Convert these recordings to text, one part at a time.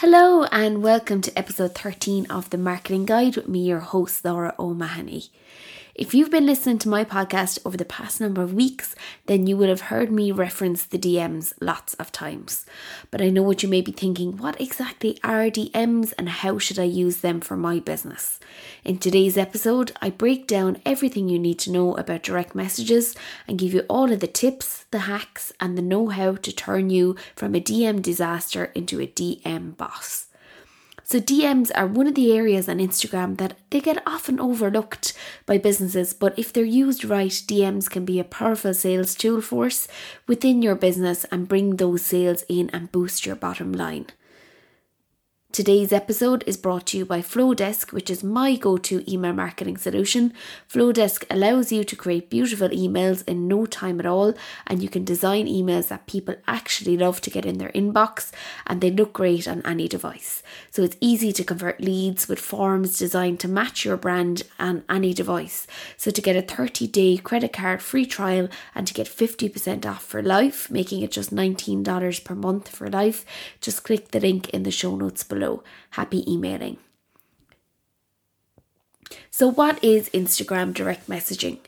Hello, and welcome to episode 13 of the Marketing Guide with me, your host, Laura O'Mahony. If you've been listening to my podcast over the past number of weeks, then you would have heard me reference the DMs lots of times. But I know what you may be thinking what exactly are DMs and how should I use them for my business? In today's episode, I break down everything you need to know about direct messages and give you all of the tips, the hacks, and the know how to turn you from a DM disaster into a DM boss. So DMs are one of the areas on Instagram that they get often overlooked by businesses, but if they're used right, DMs can be a powerful sales tool force within your business and bring those sales in and boost your bottom line. Today's episode is brought to you by Flodesk, which is my go to email marketing solution. Flodesk allows you to create beautiful emails in no time at all, and you can design emails that people actually love to get in their inbox and they look great on any device. So it's easy to convert leads with forms designed to match your brand on any device. So to get a 30 day credit card free trial and to get 50% off for life, making it just $19 per month for life, just click the link in the show notes below below. Happy emailing. So, what is Instagram direct messaging?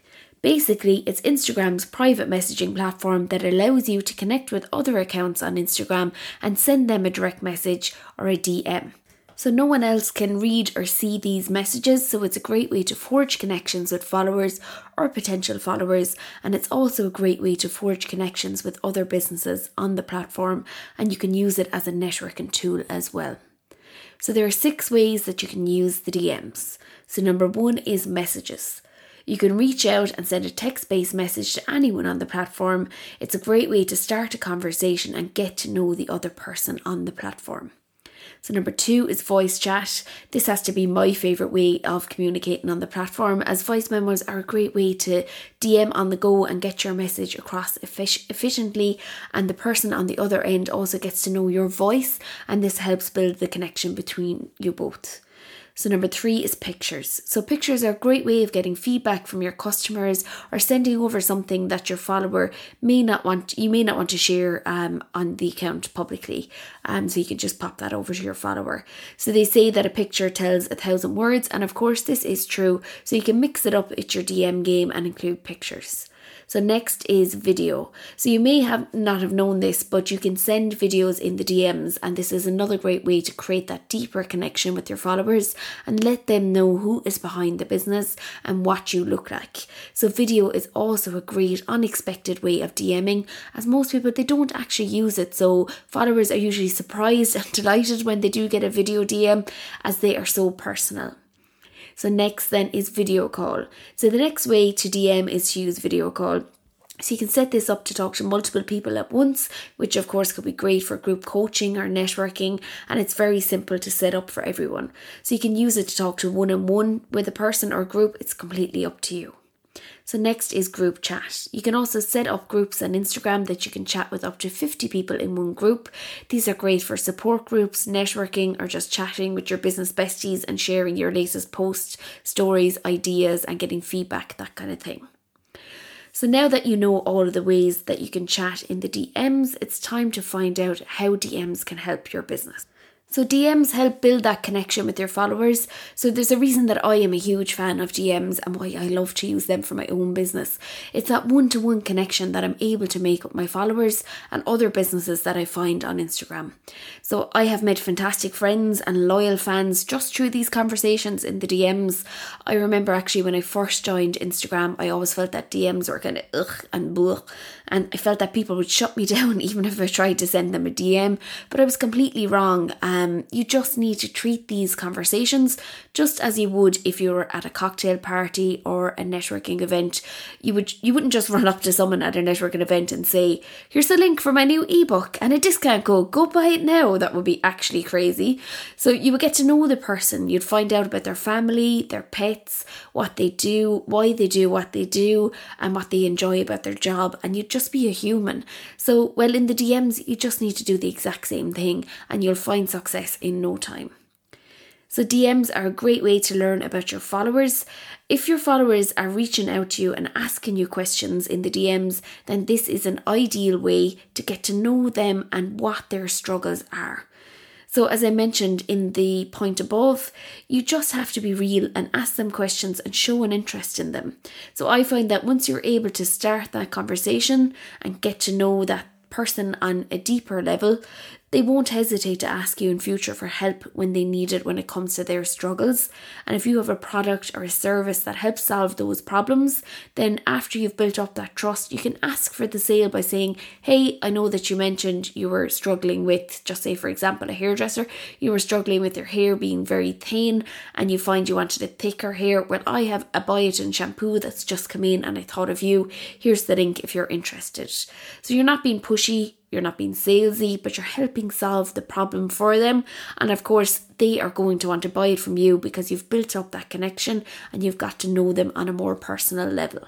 Basically, it's Instagram's private messaging platform that allows you to connect with other accounts on Instagram and send them a direct message or a DM. So, no one else can read or see these messages, so it's a great way to forge connections with followers or potential followers, and it's also a great way to forge connections with other businesses on the platform, and you can use it as a networking tool as well. So there are six ways that you can use the DMs. So number one is messages. You can reach out and send a text based message to anyone on the platform. It's a great way to start a conversation and get to know the other person on the platform. So, number two is voice chat. This has to be my favourite way of communicating on the platform, as voice memos are a great way to DM on the go and get your message across efficiently. And the person on the other end also gets to know your voice, and this helps build the connection between you both. So, number three is pictures. So, pictures are a great way of getting feedback from your customers or sending over something that your follower may not want, you may not want to share um, on the account publicly. Um, so, you can just pop that over to your follower. So, they say that a picture tells a thousand words, and of course, this is true. So, you can mix it up with your DM game and include pictures. So next is video. So you may have not have known this, but you can send videos in the DMs, and this is another great way to create that deeper connection with your followers and let them know who is behind the business and what you look like. So video is also a great unexpected way of DMing, as most people they don't actually use it. So followers are usually surprised and delighted when they do get a video DM as they are so personal. So next then is video call. So the next way to DM is to use video call. So you can set this up to talk to multiple people at once, which of course could be great for group coaching or networking, and it's very simple to set up for everyone. So you can use it to talk to one on one with a person or group, it's completely up to you. So, next is group chat. You can also set up groups on Instagram that you can chat with up to 50 people in one group. These are great for support groups, networking, or just chatting with your business besties and sharing your latest posts, stories, ideas, and getting feedback, that kind of thing. So, now that you know all of the ways that you can chat in the DMs, it's time to find out how DMs can help your business. So DMs help build that connection with your followers. So there's a reason that I am a huge fan of DMs and why I love to use them for my own business. It's that one-to-one connection that I'm able to make with my followers and other businesses that I find on Instagram. So I have made fantastic friends and loyal fans just through these conversations in the DMs. I remember actually when I first joined Instagram, I always felt that DMs were kind of ugh and blech, and I felt that people would shut me down even if I tried to send them a DM, but I was completely wrong. Um, um, you just need to treat these conversations just as you would if you were at a cocktail party or a networking event. You would you wouldn't just run up to someone at a networking event and say, "Here's a link for my new ebook and a discount code. Go buy it now." That would be actually crazy. So you would get to know the person. You'd find out about their family, their pets, what they do, why they do what they do, and what they enjoy about their job, and you'd just be a human. So, well, in the DMs, you just need to do the exact same thing, and you'll find success in no time. So, DMs are a great way to learn about your followers. If your followers are reaching out to you and asking you questions in the DMs, then this is an ideal way to get to know them and what their struggles are. So, as I mentioned in the point above, you just have to be real and ask them questions and show an interest in them. So, I find that once you're able to start that conversation and get to know that person on a deeper level, they won't hesitate to ask you in future for help when they need it when it comes to their struggles. And if you have a product or a service that helps solve those problems, then after you've built up that trust, you can ask for the sale by saying, Hey, I know that you mentioned you were struggling with, just say, for example, a hairdresser, you were struggling with your hair being very thin and you find you wanted a thicker hair. Well, I have a biotin shampoo that's just come in and I thought of you. Here's the link if you're interested. So you're not being pushy, you're not being salesy, but you're helping solve the problem for them. And of course, they are going to want to buy it from you because you've built up that connection and you've got to know them on a more personal level.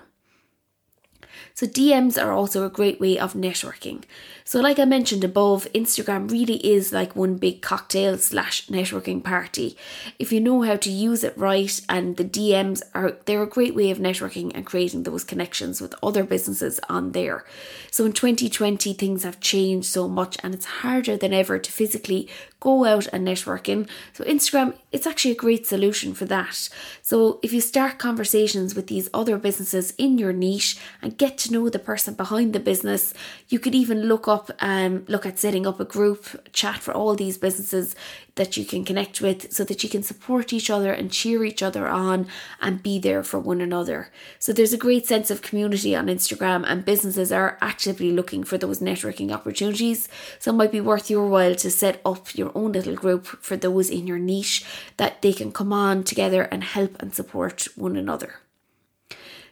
So, DMs are also a great way of networking. So, like I mentioned above, Instagram really is like one big cocktail slash networking party. If you know how to use it right, and the DMs are they're a great way of networking and creating those connections with other businesses on there. So, in 2020, things have changed so much, and it's harder than ever to physically go out and networking. So, Instagram, it's actually a great solution for that. So, if you start conversations with these other businesses in your niche and get to know the person behind the business, you could even look up um look at setting up a group chat for all these businesses that you can connect with so that you can support each other and cheer each other on and be there for one another. So there's a great sense of community on Instagram and businesses are actively looking for those networking opportunities. So it might be worth your while to set up your own little group for those in your niche that they can come on together and help and support one another.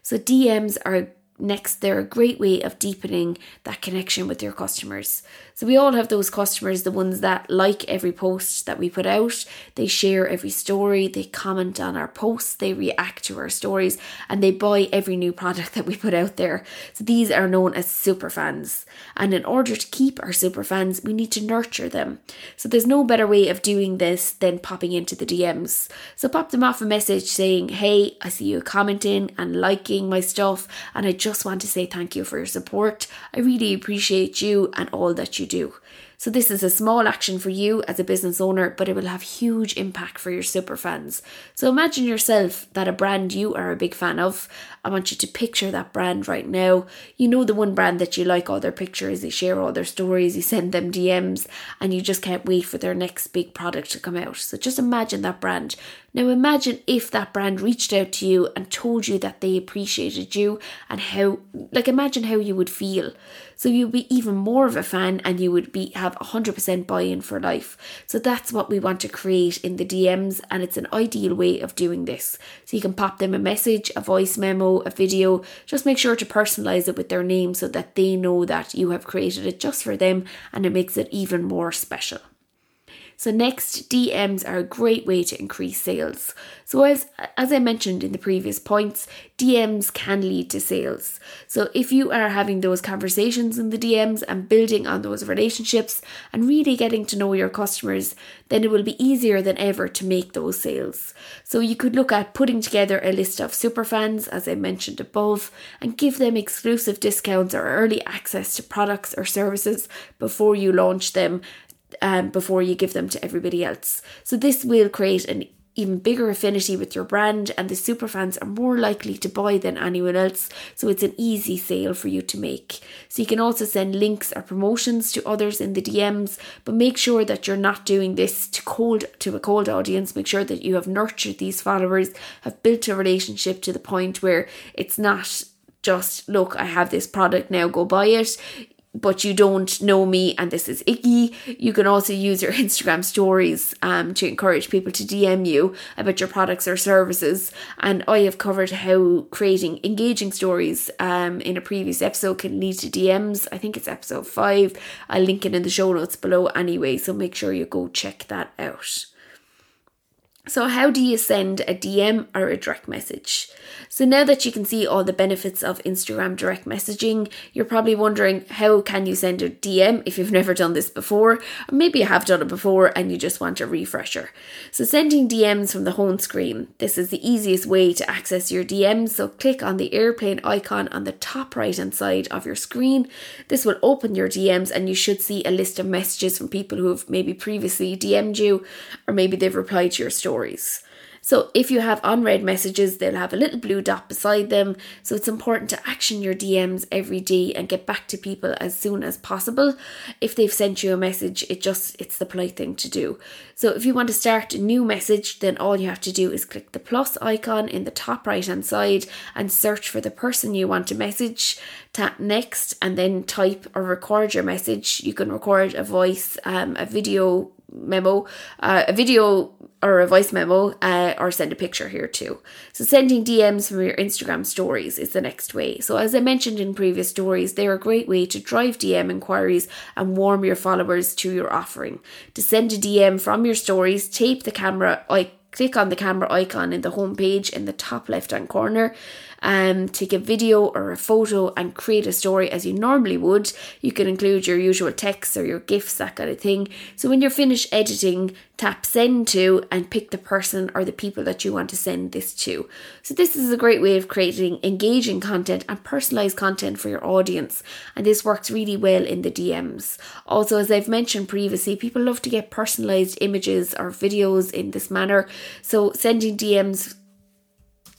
So DMs are next they're a great way of deepening that connection with your customers so we all have those customers, the ones that like every post that we put out, they share every story, they comment on our posts, they react to our stories, and they buy every new product that we put out there. So these are known as super fans. And in order to keep our super fans, we need to nurture them. So there's no better way of doing this than popping into the DMs. So pop them off a message saying, Hey, I see you commenting and liking my stuff, and I just want to say thank you for your support. I really appreciate you and all that you do. So, this is a small action for you as a business owner, but it will have huge impact for your super fans. So, imagine yourself that a brand you are a big fan of. I want you to picture that brand right now. You know the one brand that you like all their pictures, they share all their stories, you send them DMs, and you just can't wait for their next big product to come out. So, just imagine that brand. Now, imagine if that brand reached out to you and told you that they appreciated you and how, like, imagine how you would feel. So you'd be even more of a fan and you would be have 100% buy-in for life. So that's what we want to create in the DMs and it's an ideal way of doing this. So you can pop them a message, a voice memo, a video. Just make sure to personalize it with their name so that they know that you have created it just for them and it makes it even more special. So next, DMs are a great way to increase sales. So as as I mentioned in the previous points, DMs can lead to sales. So if you are having those conversations in the DMs and building on those relationships and really getting to know your customers, then it will be easier than ever to make those sales. So you could look at putting together a list of super fans as I mentioned above and give them exclusive discounts or early access to products or services before you launch them um, before you give them to everybody else. So this will create an even bigger affinity with your brand and the super fans are more likely to buy than anyone else. So it's an easy sale for you to make. So you can also send links or promotions to others in the DMs but make sure that you're not doing this to cold to a cold audience. Make sure that you have nurtured these followers have built a relationship to the point where it's not just look I have this product now go buy it but you don't know me and this is icky, you can also use your Instagram stories um, to encourage people to DM you about your products or services. And I have covered how creating engaging stories um, in a previous episode can lead to DMs. I think it's episode five. I'll link it in the show notes below anyway, so make sure you go check that out. So, how do you send a DM or a direct message? So, now that you can see all the benefits of Instagram direct messaging, you're probably wondering how can you send a DM if you've never done this before, or maybe you have done it before and you just want a refresher. So, sending DMs from the home screen, this is the easiest way to access your DMs. So, click on the airplane icon on the top right hand side of your screen. This will open your DMs and you should see a list of messages from people who have maybe previously DM'd you, or maybe they've replied to your story stories. So if you have unread messages, they'll have a little blue dot beside them. So it's important to action your DMs every day and get back to people as soon as possible. If they've sent you a message, it just it's the polite thing to do. So if you want to start a new message, then all you have to do is click the plus icon in the top right hand side and search for the person you want to message. Tap next and then type or record your message. You can record a voice, um, a video memo, uh, a video or a voice memo, uh, or send a picture here too. So, sending DMs from your Instagram stories is the next way. So, as I mentioned in previous stories, they're a great way to drive DM inquiries and warm your followers to your offering. To send a DM from your stories, tape the camera, like click on the camera icon in the home page in the top left hand corner um, take a video or a photo and create a story as you normally would. You can include your usual texts or your GIFs, that kind of thing. So when you're finished editing, tap send to and pick the person or the people that you want to send this to. So this is a great way of creating engaging content and personalized content for your audience. And this works really well in the DMs. Also, as I've mentioned previously, people love to get personalized images or videos in this manner. So sending DMs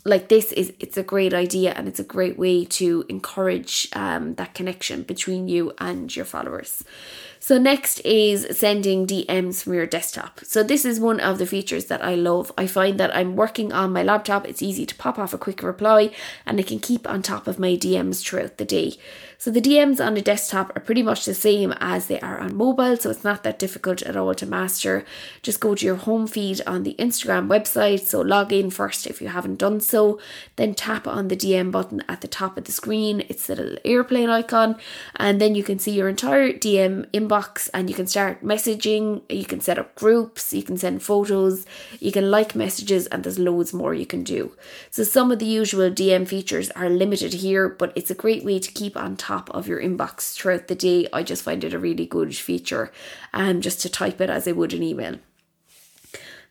like this is it's a great idea and it's a great way to encourage um, that connection between you and your followers so next is sending DMs from your desktop. So this is one of the features that I love. I find that I'm working on my laptop, it's easy to pop off a quick reply and I can keep on top of my DMs throughout the day. So the DMs on a desktop are pretty much the same as they are on mobile, so it's not that difficult at all to master. Just go to your home feed on the Instagram website, so log in first if you haven't done so, then tap on the DM button at the top of the screen. It's the little airplane icon, and then you can see your entire DM inbox and you can start messaging, you can set up groups, you can send photos, you can like messages, and there's loads more you can do. So, some of the usual DM features are limited here, but it's a great way to keep on top of your inbox throughout the day. I just find it a really good feature, um, just to type it as I would an email.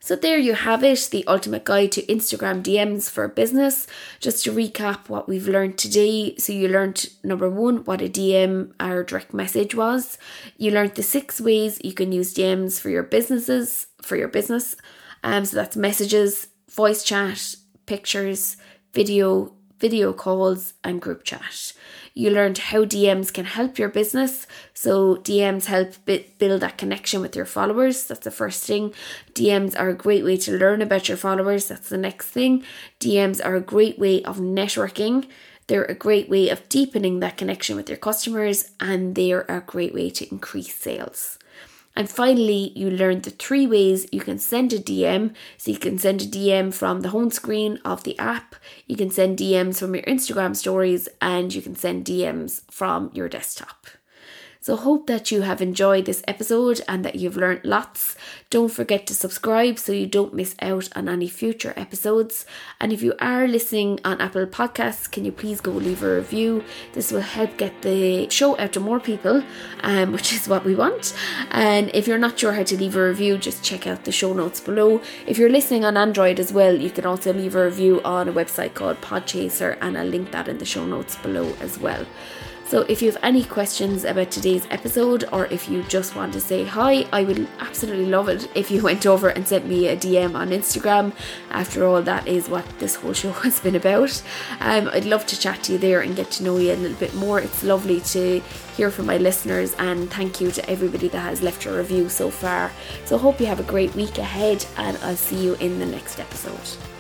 So there you have it, the ultimate guide to Instagram DMs for business. Just to recap what we've learned today. So you learned number one, what a DM or direct message was. You learned the six ways you can use DMs for your businesses, for your business. Um, so that's messages, voice chat, pictures, video, video calls, and group chat. You learned how DMs can help your business. So, DMs help build that connection with your followers. That's the first thing. DMs are a great way to learn about your followers. That's the next thing. DMs are a great way of networking. They're a great way of deepening that connection with your customers, and they're a great way to increase sales. And finally, you learn the three ways you can send a DM. So you can send a DM from the home screen of the app, you can send DMs from your Instagram stories, and you can send DMs from your desktop. So, hope that you have enjoyed this episode and that you've learned lots. Don't forget to subscribe so you don't miss out on any future episodes. And if you are listening on Apple Podcasts, can you please go leave a review? This will help get the show out to more people, um, which is what we want. And if you're not sure how to leave a review, just check out the show notes below. If you're listening on Android as well, you can also leave a review on a website called Podchaser, and I'll link that in the show notes below as well. So, if you have any questions about today's episode or if you just want to say hi, I would absolutely love it if you went over and sent me a DM on Instagram. After all, that is what this whole show has been about. Um, I'd love to chat to you there and get to know you a little bit more. It's lovely to hear from my listeners, and thank you to everybody that has left a review so far. So, hope you have a great week ahead, and I'll see you in the next episode.